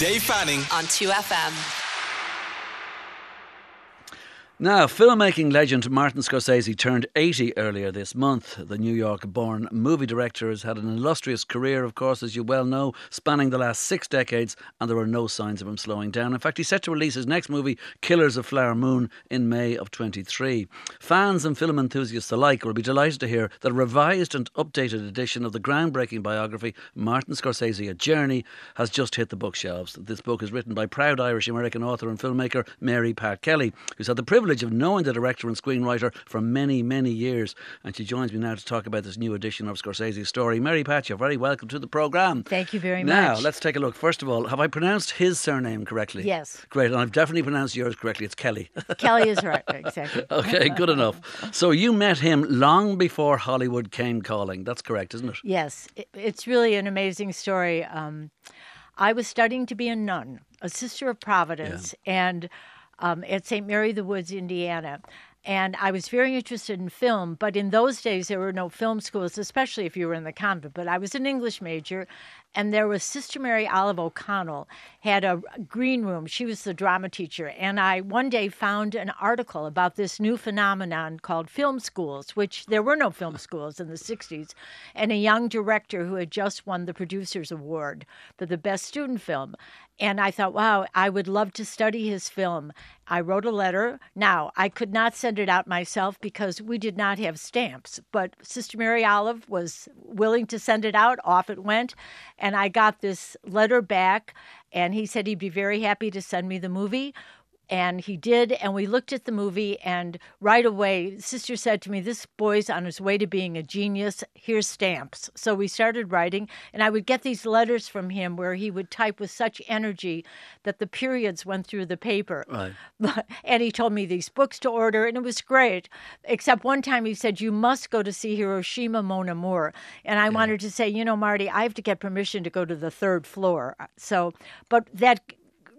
Dave Fanning on 2FM. Now, filmmaking legend Martin Scorsese turned 80 earlier this month. The New York born movie director has had an illustrious career, of course, as you well know, spanning the last six decades, and there are no signs of him slowing down. In fact, he's set to release his next movie, Killers of Flower Moon, in May of 23. Fans and film enthusiasts alike will be delighted to hear that a revised and updated edition of the groundbreaking biography, Martin Scorsese A Journey, has just hit the bookshelves. This book is written by proud Irish American author and filmmaker Mary Pat Kelly, who's had the privilege privilege of knowing the director and screenwriter for many, many years. And she joins me now to talk about this new edition of Scorsese's story. Mary Pat, you're very welcome to the programme. Thank you very now, much. Now, let's take a look. First of all, have I pronounced his surname correctly? Yes. Great. And I've definitely pronounced yours correctly. It's Kelly. Kelly is right. Exactly. okay, good enough. So you met him long before Hollywood came calling. That's correct, isn't it? Yes. It's really an amazing story. Um, I was studying to be a nun, a sister of Providence, yeah. and um, at St. Mary the Woods, Indiana. And I was very interested in film, but in those days there were no film schools, especially if you were in the convent. But I was an English major, and there was Sister Mary Olive O'Connell had a green room. She was the drama teacher, and I one day found an article about this new phenomenon called film schools, which there were no film schools in the '60s, and a young director who had just won the Producers Award for the best student film. And I thought, wow, I would love to study his film. I wrote a letter. Now, I could not send it out myself because we did not have stamps, but Sister Mary Olive was willing to send it out. Off it went. And I got this letter back, and he said he'd be very happy to send me the movie and he did and we looked at the movie and right away sister said to me this boy's on his way to being a genius. Here's stamps. So we started writing and i would get these letters from him where he would type with such energy that the periods went through the paper. Right. and he told me these books to order and it was great except one time he said you must go to see hiroshima mon amour and i yeah. wanted to say you know marty i have to get permission to go to the third floor. So but that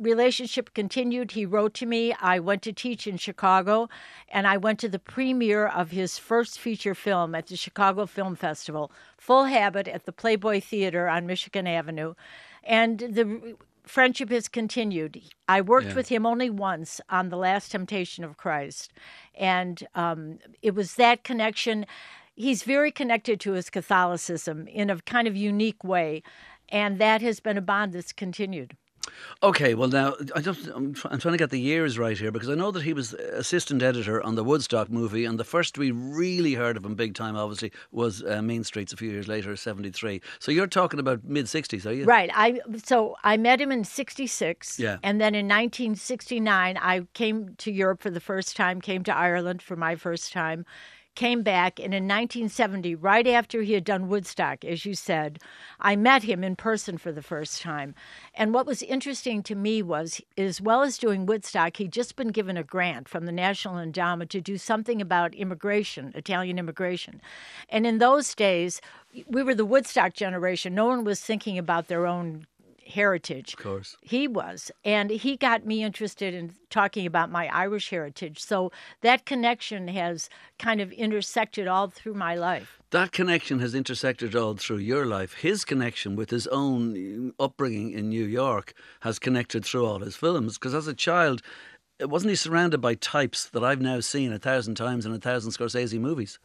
relationship continued. He wrote to me. I went to teach in Chicago, and I went to the premiere of his first feature film at the Chicago Film Festival, Full Habit at the Playboy Theater on Michigan Avenue. And the friendship has continued. I worked yeah. with him only once on The Last Temptation of Christ, and um, it was that connection. He's very connected to his Catholicism in a kind of unique way, and that has been a bond that's continued. Okay, well now I just I'm, I'm, trying to get the years right here because I know that he was assistant editor on the Woodstock movie, and the first we really heard of him big time, obviously, was uh, Mean Streets a few years later, '73. So you're talking about mid '60s, are you? Right. I so I met him in '66, yeah, and then in 1969 I came to Europe for the first time, came to Ireland for my first time came back, and in 1970, right after he had done Woodstock, as you said, I met him in person for the first time. And what was interesting to me was, as well as doing Woodstock, he'd just been given a grant from the National Endowment to do something about immigration, Italian immigration. And in those days, we were the Woodstock generation. No one was thinking about their own heritage. Of course. He was. And he got me interested in talking about my Irish heritage. So that connection has kind of intersected all through my life. That connection has intersected all through your life. His connection with his own upbringing in New York has connected through all his films. Because as a child, wasn't he surrounded by types that I've now seen a thousand times in a thousand Scorsese movies?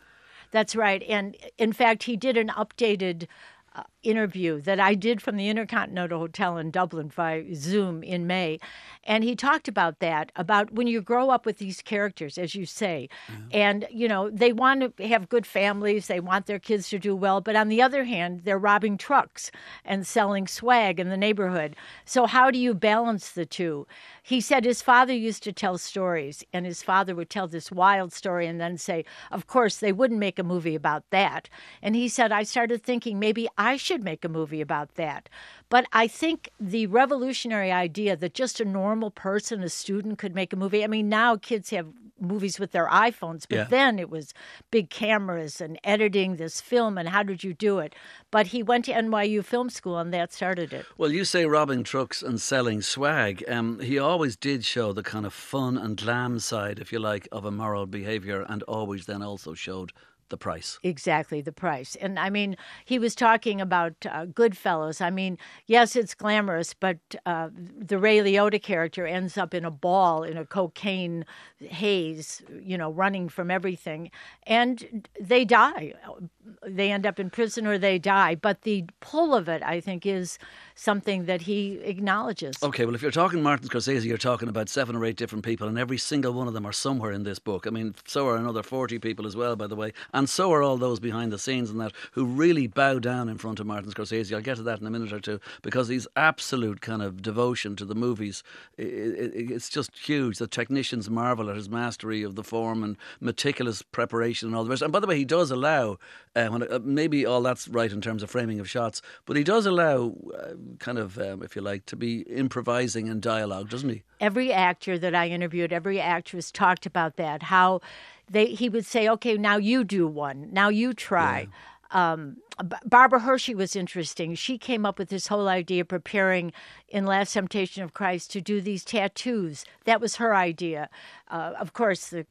That's right. And in fact, he did an updated uh, interview that I did from the Intercontinental Hotel in Dublin by Zoom in May. And he talked about that, about when you grow up with these characters, as you say, and, you know, they want to have good families, they want their kids to do well, but on the other hand, they're robbing trucks and selling swag in the neighborhood. So, how do you balance the two? He said his father used to tell stories, and his father would tell this wild story and then say, Of course, they wouldn't make a movie about that. And he said, I started thinking maybe I should make a movie about that. But I think the revolutionary idea that just a normal person, a student, could make a movie. I mean, now kids have movies with their iPhones, but Yeah. then it was big cameras and editing this film and how did you do it? But he went to NYU Film School and that started it. Well, you say robbing trucks and selling swag. Um, he always did show the kind of fun and glam side, if you like, of immoral behaviour, and always then also showed the price. Exactly, the price. And I mean, he was talking about uh, Goodfellas. I mean, yes, it's glamorous, but uh, the Ray Liotta character ends up in a ball in a cocaine haze, you know, running from everything. And they die. They end up in prison or they die. But the pull of it, I think, is something that he acknowledges. Okay, well, if you're talking Martin Scorsese, you're talking about seven or eight different people, and every single one of them are somewhere in this book. I mean, so are another 40 people as well, by the way, and so are all those behind the scenes and that who really bow down in front of Martin Scorsese. I'll get to that in a minute or two because his absolute kind of devotion to the movies, it's just huge. The technicians marvel at his mastery of the form and meticulous preparation and all the rest. And by the way, he does allow, uh, uh, maybe all that's right in terms of framing of shots, but he does allow uh, kind of, um, if you like, to be improvising in dialogue, doesn't he? Every actor that I interviewed, every actress talked about that. How they he would say, "Okay, now you do one. Now you try." Yeah. Um, Barbara Hershey was interesting. She came up with this whole idea of preparing in Last Temptation of Christ to do these tattoos. That was her idea. Uh, of course, the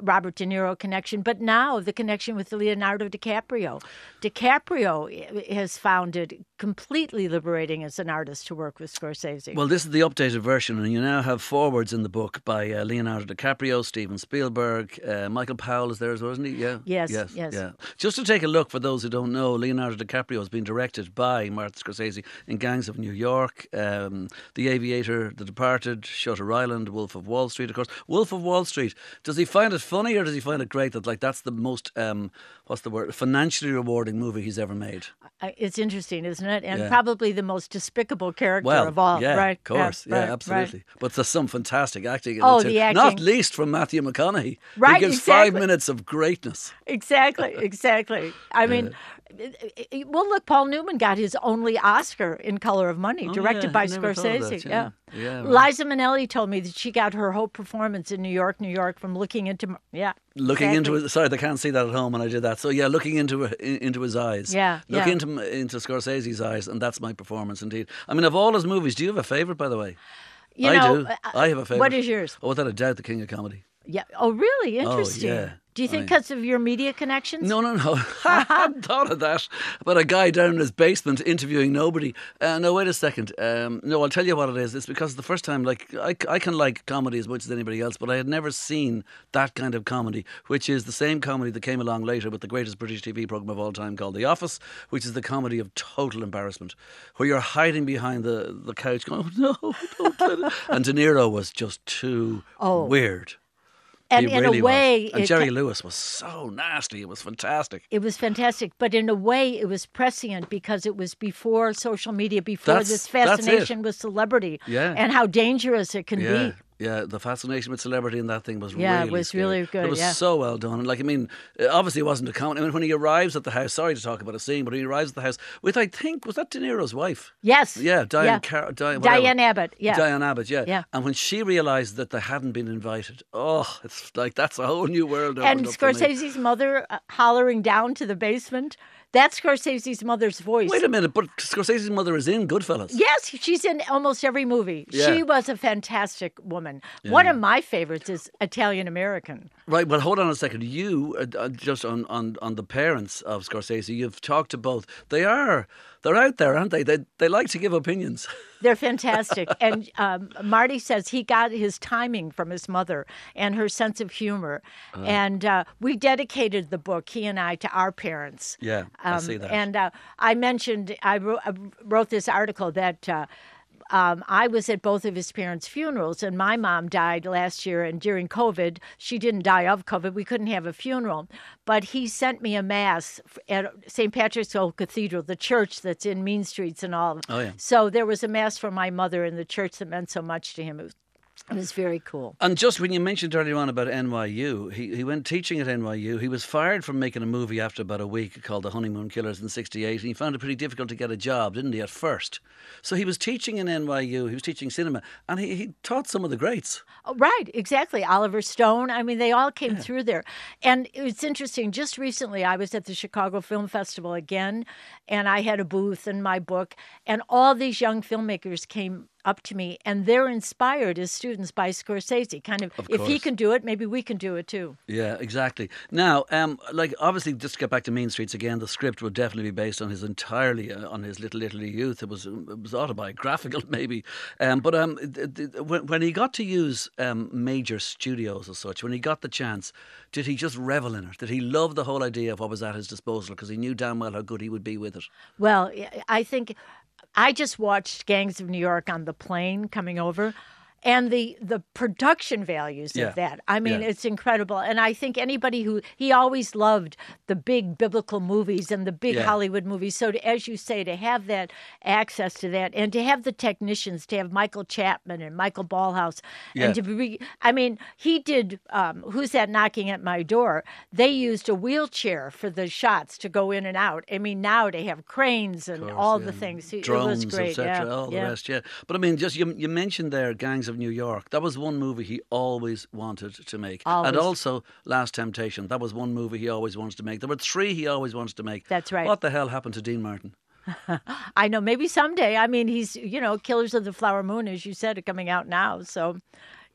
Robert De Niro connection, but now the connection with Leonardo DiCaprio. DiCaprio has found it completely liberating as an artist to work with Scorsese. Well, this is the updated version, and you now have forwards in the book by uh, Leonardo DiCaprio, Steven Spielberg, uh, Michael Powell is there as well, isn't he? Yeah. Yes. Yes. yes. Yeah. Just to take a look for those who don't know, Leonardo DiCaprio has been directed by Martin Scorsese in Gangs of New York um, The Aviator, The Departed, Shutter Island, Wolf of Wall Street, of course. Wolf of Wall Street. Does he find it funny or does he find it great that like that's the most um, what's the word financially rewarding movie he's ever made? It's interesting, isn't it? And yeah. probably the most despicable character well, of all. Yeah, right? of course. Yeah, yeah absolutely. Right. But there's some fantastic acting. oh, the acting. Not least from Matthew McConaughey. Right. He gives exactly. five minutes of greatness. Exactly. Exactly. I mean. Well, look, Paul Newman got his only Oscar in Color of Money, oh, directed yeah, by Scorsese. That, yeah. yeah. right. Liza Minnelli told me that she got her whole performance in New York, New York, from looking into yeah. Looking exactly. into it. Sorry, they can't see that at home, and I did that. So yeah, looking into uh, into his eyes. Yeah. Look yeah. into into Scorsese's eyes, and that's my performance indeed. I mean, of all his movies, do you have a favorite, by the way? You I know, do. Uh, I have a favorite. What is yours? Oh, without a doubt, The King of Comedy. Yeah. Oh, really? Interesting. Oh, yeah. Do you think because of your media connections? No, no, no. I hadn't thought of that. But a guy down in his basement interviewing nobody. Uh, no, wait a second. Um, no, I'll tell you what it is. It's because the first time, like, I, I can like comedy as much as anybody else, but I had never seen that kind of comedy, which is the same comedy that came along later with the greatest British TV program of all time called The Office, which is the comedy of total embarrassment, where you're hiding behind the, the couch going, oh, no, don't And De Niro was just too oh. weird and he in really a way, was. and Jerry Lewis was so nasty. It was fantastic. It was fantastic, but in a way, it was prescient because it was before social media, before That's- this fascination with celebrity, Yeah. and how dangerous it can Yeah, be. Yeah. The fascination with celebrity in that thing was Yeah, it really was scary. really good. It was yeah. so well done. And like I mean, obviously it wasn't a comedy. I mean, when he arrives at the house, sorry to talk about a scene, but when he arrives at the house with I think was that De Niro's wife. Yes. Yeah, Diahnne. Yeah. Car- Diahnne. Diahnne Abbott. Yeah. Diahnne Abbott, yeah. Yeah. And when she realised that they hadn't been invited, oh, it's like that's a whole new world. and opened up for me. Scorsese's mother uh, hollering down to the basement. That's Scorsese's mother's voice. Wait a minute, but Scorsese's mother is in Goodfellas. Yes, she's in almost every movie. Yeah. She was a fantastic woman. One of my favorites is Italian American. Right, well, hold on a second. You, uh, uh, just on, on, on the parents of Scorsese, you've talked to both. They are, they're out there, aren't they? They, they like to give opinions. They're fantastic. and um, Marty says he got his timing from his mother and her sense of humor. Uh-huh. and uh, we dedicated the book, he and I, to our parents. Yeah, I see that. And uh, I mentioned, I wrote, I wrote this article that. Um, I was at both of his parents' funerals, and my mom died last year. And during COVID, she didn't die of COVID. We couldn't have a funeral, but he sent me a mass at St. Patrick's Old Cathedral, the church that's in Mean Streets and all. Oh, yeah. So there was a mass for my mother in the church that meant so much to him. It was, it was very cool. And just when you mentioned earlier on about NYU, he, he went teaching at NYU. He was fired from making a movie after about a week called The Honeymoon Killers in 68. And he found it pretty difficult to get a job, didn't he, at first? So he was teaching in NYU, he was teaching cinema, and he, he taught some of the greats. Oh, right, exactly. Oliver Stone. I mean, they all came through there. And it's interesting. Just recently, I was at the Chicago Film Festival again, and I had a booth and my book, and all these young filmmakers came up to me, and they're inspired as students by Scorsese. Kind of, Of if he can do it, maybe we can do it too. Yeah, exactly. Now, um, like obviously, just to get back to Mean Streets again, the script would definitely be based on his entirely uh, on his Little Italy youth. It was it was autobiographical, maybe. Um, but um, th- th- when, when he got to use um, major studios as such, when he got the chance, did he just revel in it? Did he love the whole idea of what was at his disposal because he knew damn well how good he would be with it? Well, I think I just watched Gangs of New York on the plane coming over. And the, the production values Yeah. of that. I mean, Yeah. it's incredible. And I think anybody who, he always loved the big biblical movies and the big Yeah. Hollywood movies. So, to, as you say, to have that access to that and to have the technicians, to have Michael Chapman and Michael Ballhaus, Yeah. and to be, I mean, he did, um, Who's That Knocking at My Door? They used a wheelchair for the shots to go in and out. I mean, now they have cranes and course, all the things. It drones, was great. etc. yeah. All the rest, yeah. But I mean, just you, you mentioned there, Gangs of New York. That was one movie he always wanted to make, Always. and also Last Temptation. That was one movie he always wanted to make. There were three he always wanted to make. That's right. What the hell happened to Dean Martin? I know. Maybe someday. I mean, he's you know, Killers of the Flower Moon, as you said, are coming out now. So,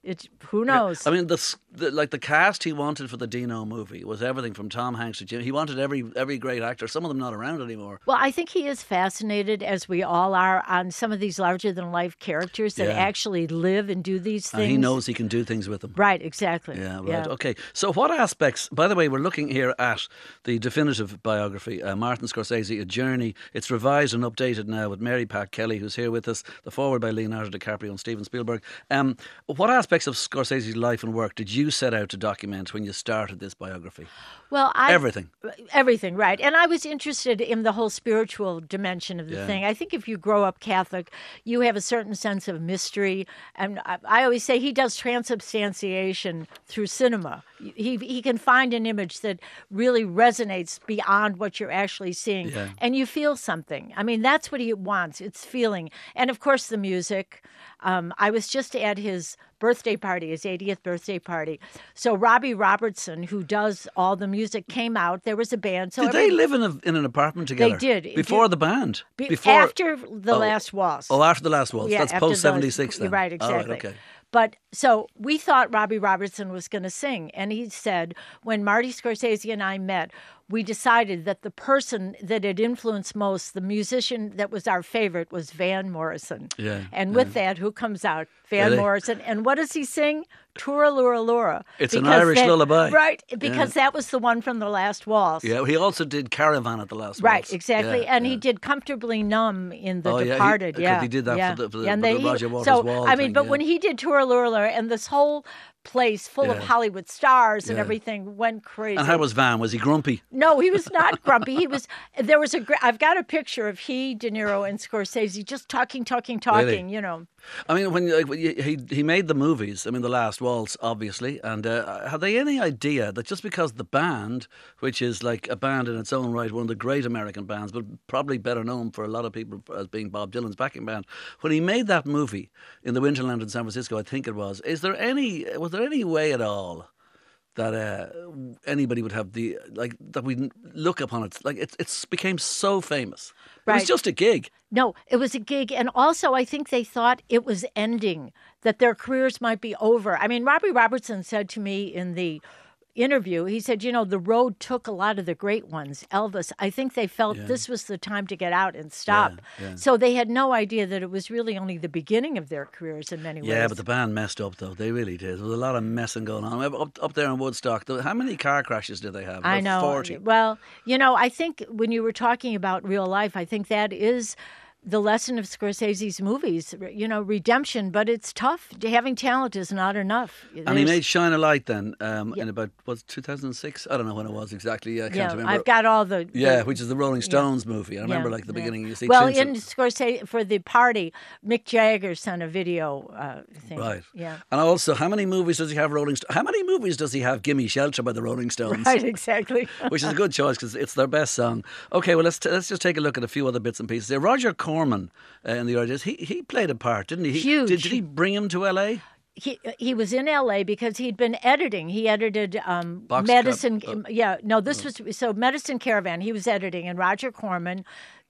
it's who knows. I mean, the, the like the cast he wanted for the Dino movie was everything from Tom Hanks to Jim. He wanted every every great actor. Some of them not around anymore. Well, I think he is fascinated, as we all are, on some of these larger than life characters that Yeah. actually live and do these things. And he knows he can do things with them. Right, exactly. Yeah, right. Okay. So, what aspects? By the way, we're looking here at the definitive biography, uh, Martin Scorsese, A Journey. It's revised and updated now with Mary Pat Kelly, who's here with us. The forward by Leonardo DiCaprio and Steven Spielberg. Um, what aspects of Scorsese's life and work did you set out to document when you started this biography? Well, I, Everything. Everything, right. And I was interested in the whole spiritual dimension of the Yeah. thing. I think if you grow up Catholic, you have a certain sense of mystery. And I, I always say he does transubstantiation through cinema. He, he can find an image that really resonates beyond what you're actually seeing. Yeah. And you feel something. I mean, that's what he wants. It's feeling. And of course, the music. Um, I was just at his birthday party, his 80th birthday party. So Robbie Robertson, who does all the music, came out. There was a band. So Did every- they live in, a, in an apartment together? They did. Before did. the band? be- Before after the Oh. last waltz. Oh, after the last waltz. Yeah, That's post 76 then. Right, exactly. okay. But so we thought Robbie Robertson was going to sing. And he said, when Marty Scorsese and I met, we decided that the person that had influenced most, the musician that was our favorite, was Van Morrison. Yeah, And with that, who comes out? Van Really? Morrison. And what does he sing? Tura Lura Lura. It's an Irish that- lullaby. Right, because that was the one from the last waltz. Yeah, he also did Caravan at the last Right, waltz. Right, exactly, Yeah, and yeah. he did comfortably numb in The Oh, yeah, he- Yeah, he did that for yeah. the- for the- the he- Roger Waters so, Wall I mean, thing, but yeah. when he did Tour Lurler and this whole place full of Hollywood stars and Yeah. everything went crazy. And how was Van? Was he grumpy? no, he was not grumpy. He was. There was a. I've got a picture of he, De Niro, and Scorsese just talking, talking, talking. You know. I mean, when like, when you- he he made the movies, I mean, The Last Waltz, obviously, and uh, had they any idea that just because the band, which is like a band in its own right, one of the great American bands, but probably better known for a lot of people as being Bob Dylan's backing band, when he made that movie in the Winterland in San Francisco, I think it was, is there any was there any way at all? That uh, anybody would have the like that we look upon it like it's it's became so famous. It was just a gig. No, it was a gig. And also, I think they thought it was ending, that their careers might be over. I mean, Robbie Robertson said to me in the interview, he said, you know, the road took a lot of the great ones. Elvis, I think they felt this was the time to get out and stop. yeah. So they had no idea that it was really only the beginning of their careers in many ways. Yeah, but the band messed up though. They really did. There was a lot of messing going on up up there in Woodstock. How many car crashes did they have? I know. Forty. Well, you know, I think when you were talking about real life, I think that is the lesson of Scorsese's movies. You know, redemption, but it's tough. Having talent is not enough. And he made Shine a Light then um, in about was two thousand and six. I don't know when it was exactly. I can't yeah, remember. I've got all the yeah, the- which is the Rolling Stones movie. I remember yeah, like the yeah. beginning. You see, Well, Tinsley- in Scorsese for the party, Mick Jagger sent a video uh, thing. right. Yeah. And also, how many movies does he have? Rolling. Sto- how many movies does he have? Gimme Shelter by the Rolling Stones. Right. Exactly. which is a good choice because it's their best song. Okay, well let's t- let's just take a look at a few other bits and pieces. Roger Corman uh, in the ideas. He he played a part, didn't he? he Huge. Did, did he bring him to L.A.? he he was in L.A. because he'd been editing. He edited um, Medicine. Cup, oh. yeah, no, this was so Medicine Caravan. He was editing, and Roger Corman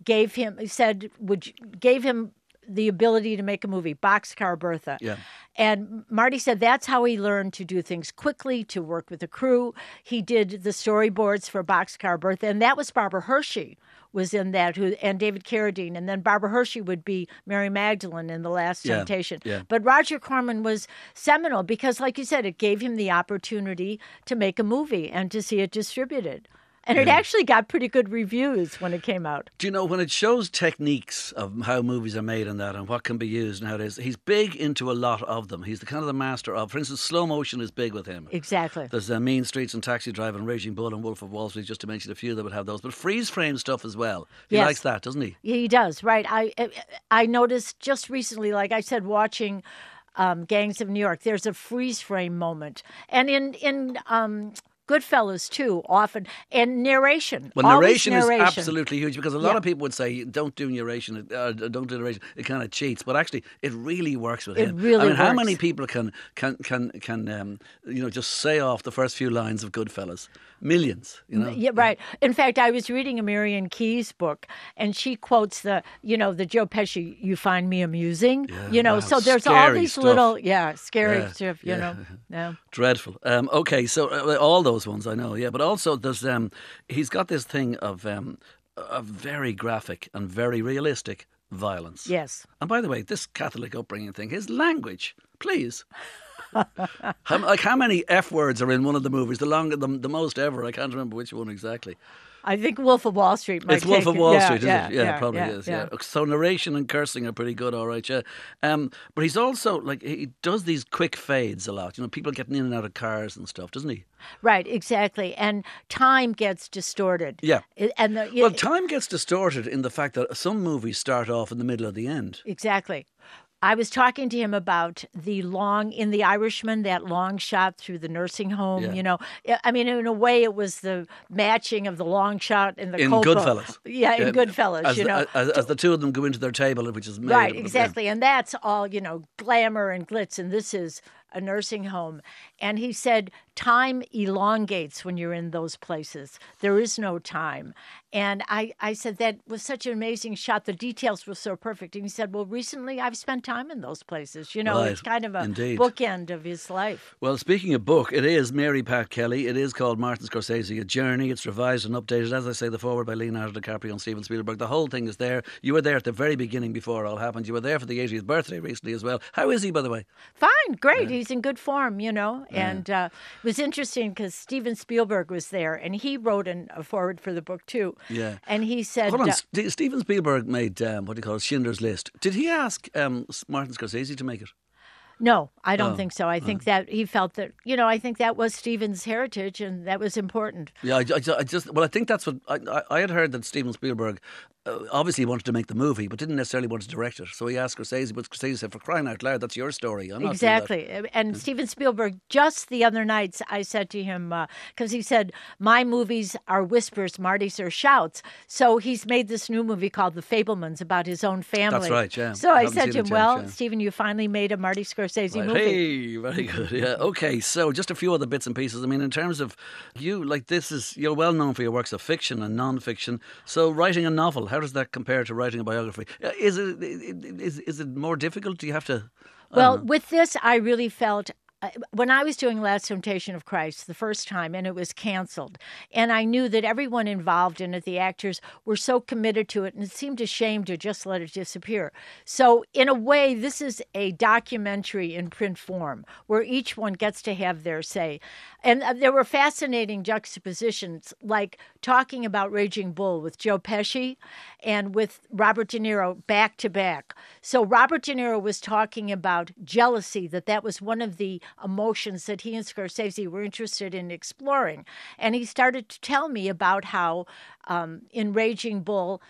gave him said would you- gave him the ability to make a movie, Boxcar Bertha. Yeah. And Marty said that's how he learned to do things quickly, to work with a crew. He did the storyboards for Boxcar Bertha, and that was Barbara Hershey was in that, who and David Carradine, and then Barbara Hershey would be Mary Magdalene in The Last Yeah, Temptation. yeah. But Roger Corman was seminal because, like you said, it gave him the opportunity to make a movie and to see it distributed. And it actually got pretty good reviews when it came out. Do you know when it shows techniques of how movies are made and that and what can be used and how it is? He's big into a lot of them. He's the kind of the master of, for instance, slow motion is big with him. Exactly. There's uh, Mean Streets and Taxi Driver and Raging Bull and Wolf of Wall Street, just to mention a few that would have those. But freeze frame stuff as well. He Yes. likes that, doesn't he? Yeah, he does, right? I I noticed just recently, like I said, watching um, Gangs of New York. There's a freeze frame moment, and in in um, Goodfellas too, often and narration. Well, narration, narration. is absolutely huge because a lot Yeah. of people would say, "Don't do narration, uh, don't do narration." It kind of cheats, but actually, it really works with It him. really I mean, how many people can can can can um, you know just say off the first few lines of Goodfellas? Millions, you know. Yeah, right. In fact, I was reading a Marion Keyes book, and she quotes the, you know, the Joe Pesci, "You find me amusing," yeah, you know. wow, So there's all these stuff. little, yeah, scary Yeah, stuff, you know. Yeah. Dreadful. Um, okay, so uh, all those ones I know, yeah, but also there's um, he's got this thing of um, of very graphic and very realistic violence. Yes. And by the way, this Catholic upbringing thing, his language, please. how, like how many F words are in one of the movies? The long, the, the most ever. I can't remember which one exactly. I think Wolf of Wall Street might it's Wolf of it. Wall Yeah, Street, is yeah, it? Yeah, yeah, probably yeah, is. Yeah. So narration and cursing are pretty good, all right. Yeah. Um, but he's also like he does these quick fades a lot. You know, people getting in and out of cars and stuff, doesn't he? Right, exactly. And time gets distorted. Yeah. And the, Well, time gets distorted in the fact that some movies start off in the middle of the end. Exactly. I was talking to him about the long in The Irishman, that long shot through the nursing home. Yeah. You know, I- mean, in a way, it was the matching of the long shot and the In Coppola. Goodfellas. Yeah, in Goodfellas. As you the, know, as, as the two of them go into their table, which is made right, yeah. exactly, and that's all you know, glamour and glitz, and this is a nursing home. And he said, time elongates when you're in those places. There is no time. And I, I said, that was such an amazing shot. The details were so perfect. And he said, well, recently I've spent time in those places. You know, Right, it's kind of a indeed. bookend of his life. Well, speaking of book, it is Mary Pat Kelly. It is called Martin Scorsese: A Journey. It's revised and updated, as I say, the forward by Leonardo DiCaprio and Steven Spielberg. The whole thing is there. You were there at the very beginning before it all happened. You were there for the 80th birthday recently as well. How is he, by the way? Fine, great. He's in good form, you know. And uh, it was interesting because Steven Spielberg was there and he wrote an, a forward for the book too. Yeah. And he said, Hold on, uh, St- Steven Spielberg made um, what do you call it, Schindler's List. Did he ask um, Martin Scorsese to make it? No, I don't Oh, think so. I think that he felt that, you know, I think that was Steven's heritage and that was important. Yeah, I, I- I just well, I think that's what I, I, I had heard that Steven Spielberg Uh, obviously wanted to make the movie, but didn't necessarily want to direct it. So he asked Scorsese, but Scorsese said, "For crying out loud, that's your story." I'm not. Exactly. And Steven Spielberg, just the other nights, I said to him, uh, because he said, My movies are whispers, Marty's are shouts. So he's made this new movie called The Fabelmans about his own family. That's right, yeah. So I I said to him, Well, yeah. Steven, you finally made a Marty Scorsese Right. movie. Hey, very good. Yeah. Okay. So just a few other bits and pieces. I mean, in terms of you, like this is you're well known for your works of fiction and non-fiction. So writing a novel, how does that compare to writing a biography? Uh, Is it is is it more difficult? Do you have to? Well, don't with this, I really felt uh, when I was doing Last Temptation of Christ the first time and it was canceled, and I knew that everyone involved in it, the actors, were so committed to it, and it seemed a shame to just let it disappear. So, in a way, this is a documentary in print form where each one gets to have their say. And uh, there were fascinating juxtapositions, like talking about Raging Bull with Joe Pesci and with Robert De Niro back to back. So Robert De Niro was talking about jealousy, that that was one of the emotions that he and Scorsese were interested in exploring. And he started to tell me about how um, in Raging Bull,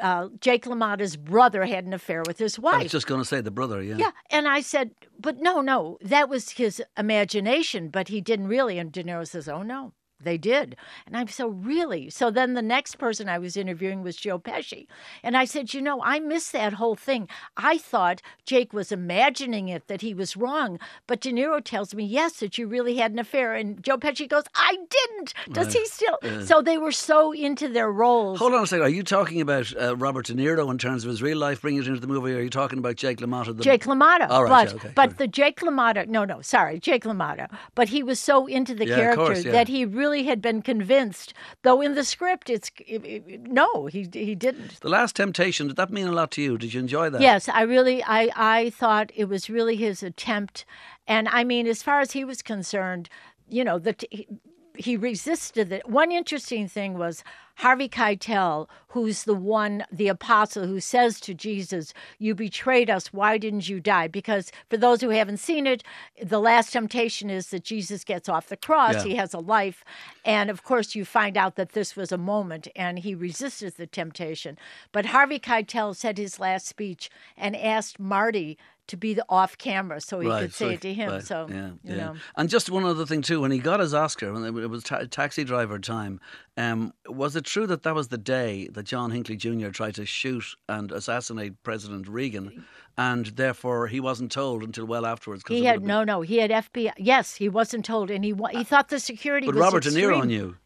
uh, Jake LaMotta's brother had an affair with his wife. I was just going to say the brother. Yeah. Yeah, and I said, but no, no, that was his imagination, but he didn't really. And De Niro says, oh no, they did. And I'm so really. So then the next person I was interviewing was Joe Pesci. And I said, You know, I missed that whole thing. I thought Jake was imagining it, that he was wrong. But De Niro tells me, Yes, that you really had an affair. And Joe Pesci goes, I didn't. Does Right. he still? Yeah. So they were so into their roles. Hold on a second. Are you talking about uh, Robert De Niro in terms of his real life, bringing it into the movie, or are you talking about Jake LaMotta? The... Jake LaMotta. All right, but yeah, okay, but the Jake LaMotta, no, no, sorry, Jake LaMotta. But he was so into the Yeah, character course, that he really had been convinced. Though in the script, it's it, it- no, he he didn't. The Last Temptation, did that mean a lot to you? Did you enjoy that? Yes, I really, I I thought it was really his attempt, and I mean, as far as he was concerned, you know, that he, he resisted it. One interesting thing was Harvey Keitel, who's the one, the apostle, who says to Jesus, "You betrayed us. Why didn't you die?" Because for those who haven't seen it, the last temptation is that Jesus gets off the cross. Yeah. He has a life, and of course, you find out that this was a moment, and he resisted the temptation. But Harvey Keitel said his last speech and asked Marty to be the off camera so he Right, could say so- it to him. right, So yeah, you yeah. know. And just one other thing too, when he got his Oscar, when it was ta- taxi driver time, um, was it true that that was the day that John Hinckley Jr. tried to shoot and assassinate President Reagan, and therefore he wasn't told until well afterwards? He had would've no, no. He had FBI. Yes, he wasn't told, and he he thought the security been- But Robert De Niro knew.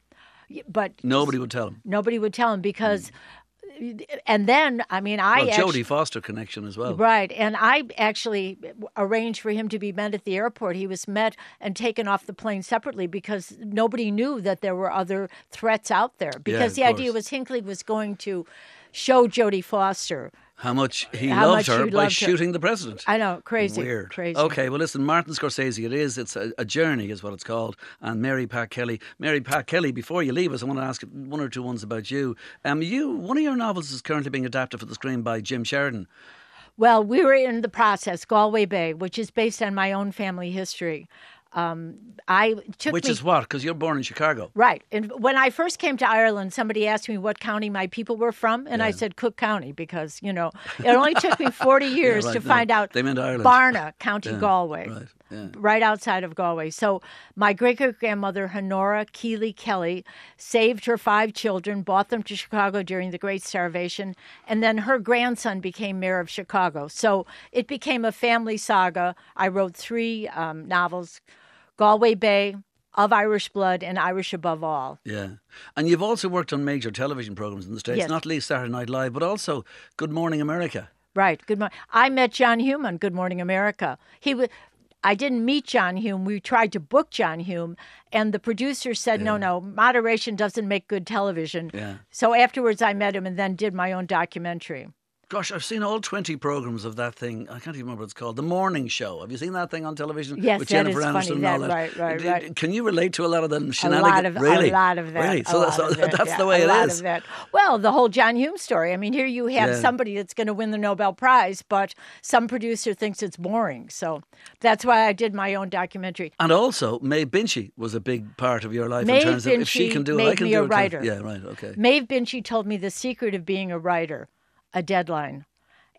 But Nobody would tell him. nobody would tell him because, and then I mean, I Well, actu- Jodie Foster connection as well. Right. And I actually arranged for him to be met at the airport. He was met and taken off the plane separately because nobody knew that there were other threats out there. Because of the idea was Hinckley was going to show Jodie Foster. How much he How loved much her he by loved her. shooting the president. I know, crazy. Weird. Crazy. Okay, well, listen, Martin Scorsese, it is. It's a, a journey, is what it's called. And Mary Pat Kelly. Mary Pat Kelly, before you leave us, I want to ask one or two ones about you. Um, you One of your novels is currently being adapted for the screen by Jim Sheridan. Well, we were in the process, Galway Bay, which is based on my own family history. Um, I took Which me is what? Because you're born in Chicago. Right. And when I first came to Ireland, somebody asked me what county my people were from, and I said Cook County because, you know, it only took me 40 years right, to no, find out they meant Ireland. Barna, County Yeah, Galway. Right. Yeah. Right outside of Galway. So, my great great grandmother, Honora Keeley Kelly, saved her five children, brought them to Chicago during the Great Starvation, and then her grandson became mayor of Chicago. So, it became a family saga. I wrote three um, novels Galway Bay, Of Irish Blood, and Irish Above All. Yeah. And you've also worked on major television programs in the States, Yes. not least Saturday Night Live, but also Good Morning America. Right. Good morning. I met John Hume on Good Morning America. He was. I didn't meet John Hume. We tried to book John Hume, and the producer said, "No, no, moderation doesn't make good television." Yeah. So afterwards, I met him and then did my own documentary. Gosh, I've seen all 20 programs of that thing. I can't even remember what it's called. The Morning Show. Have you seen that thing on television? Yes, with Jennifer is Aniston and all That- that. right, right, right. Can you relate to a lot of them A lot of really? a lot of that. Really? a So, lot so of it, that's yeah, the way it is. a it lot is. Of that. Well, the whole John Hume story. I mean, here you have Yeah. somebody that's going to win the Nobel Prize, but some producer thinks it's boring. So that's why I did my own documentary. And also, Maeve Binchy was a big part of your life Maeve in terms of if she Binchy can do it, made I can me do a it. too. writer. Yeah, right, okay. Maeve Binchy told me the secret of being a writer, a deadline.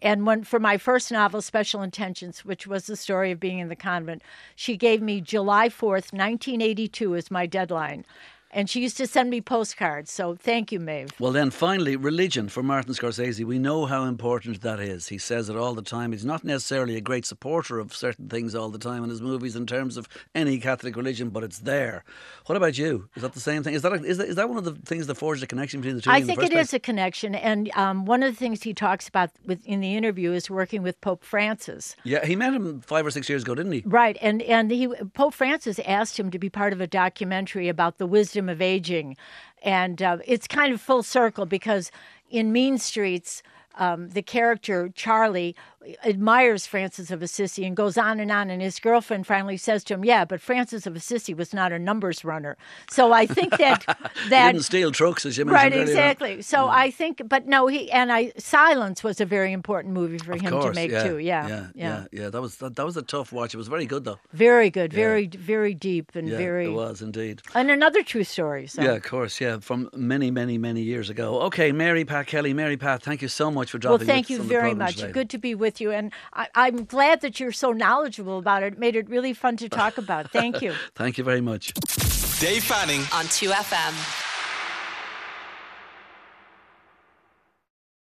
And when for my first novel, Special Intentions, which was the story of being in the convent, she gave me July 4th, 1982 as my deadline. And she used to send me postcards. So thank you, Maeve. Well, then, finally, religion for Martin Scorsese. We know how important that is. He says it all the time. He's not necessarily a great supporter of certain things all the time in his movies in terms of any Catholic religion, but it's there. What about you? Is that the same thing? Is that, a, is that, is that one of the things that forged a connection between the two? I think it place? is a connection. And um, one of the things he talks about with, in the interview is working with Pope Francis. Yeah, he met him five or six years ago, didn't he? Right, and and he Pope Francis asked him to be part of a documentary about the wisdom of aging, and uh, it's kind of full circle because in Mean Streets. Um, the character Charlie admires Francis of Assisi and goes on and on, and his girlfriend finally says to him, "Yeah, but Francis of Assisi was not a numbers runner." So I think that He that didn't steal trucks, as you right mentioned earlier. exactly. So mm. I think, but no, he and I Silence was a very important movie for Of him course, to make yeah, too. Yeah, yeah, yeah, yeah. That was that, that was a tough watch. It was very good though. very good, very very deep and Yeah, very it was indeed. and another true story. So. Yeah, of course. Yeah, from many, many, many years ago. Okay, Mary Pat Kelly, Mary Pat, thank you so much for dropping. Well, thank you us on the very much. today. Good to be with you, and I, I'm glad that you're so knowledgeable about it. It made it really fun to talk about. Thank you. Thank you very much. Dave Fanning on 2FM.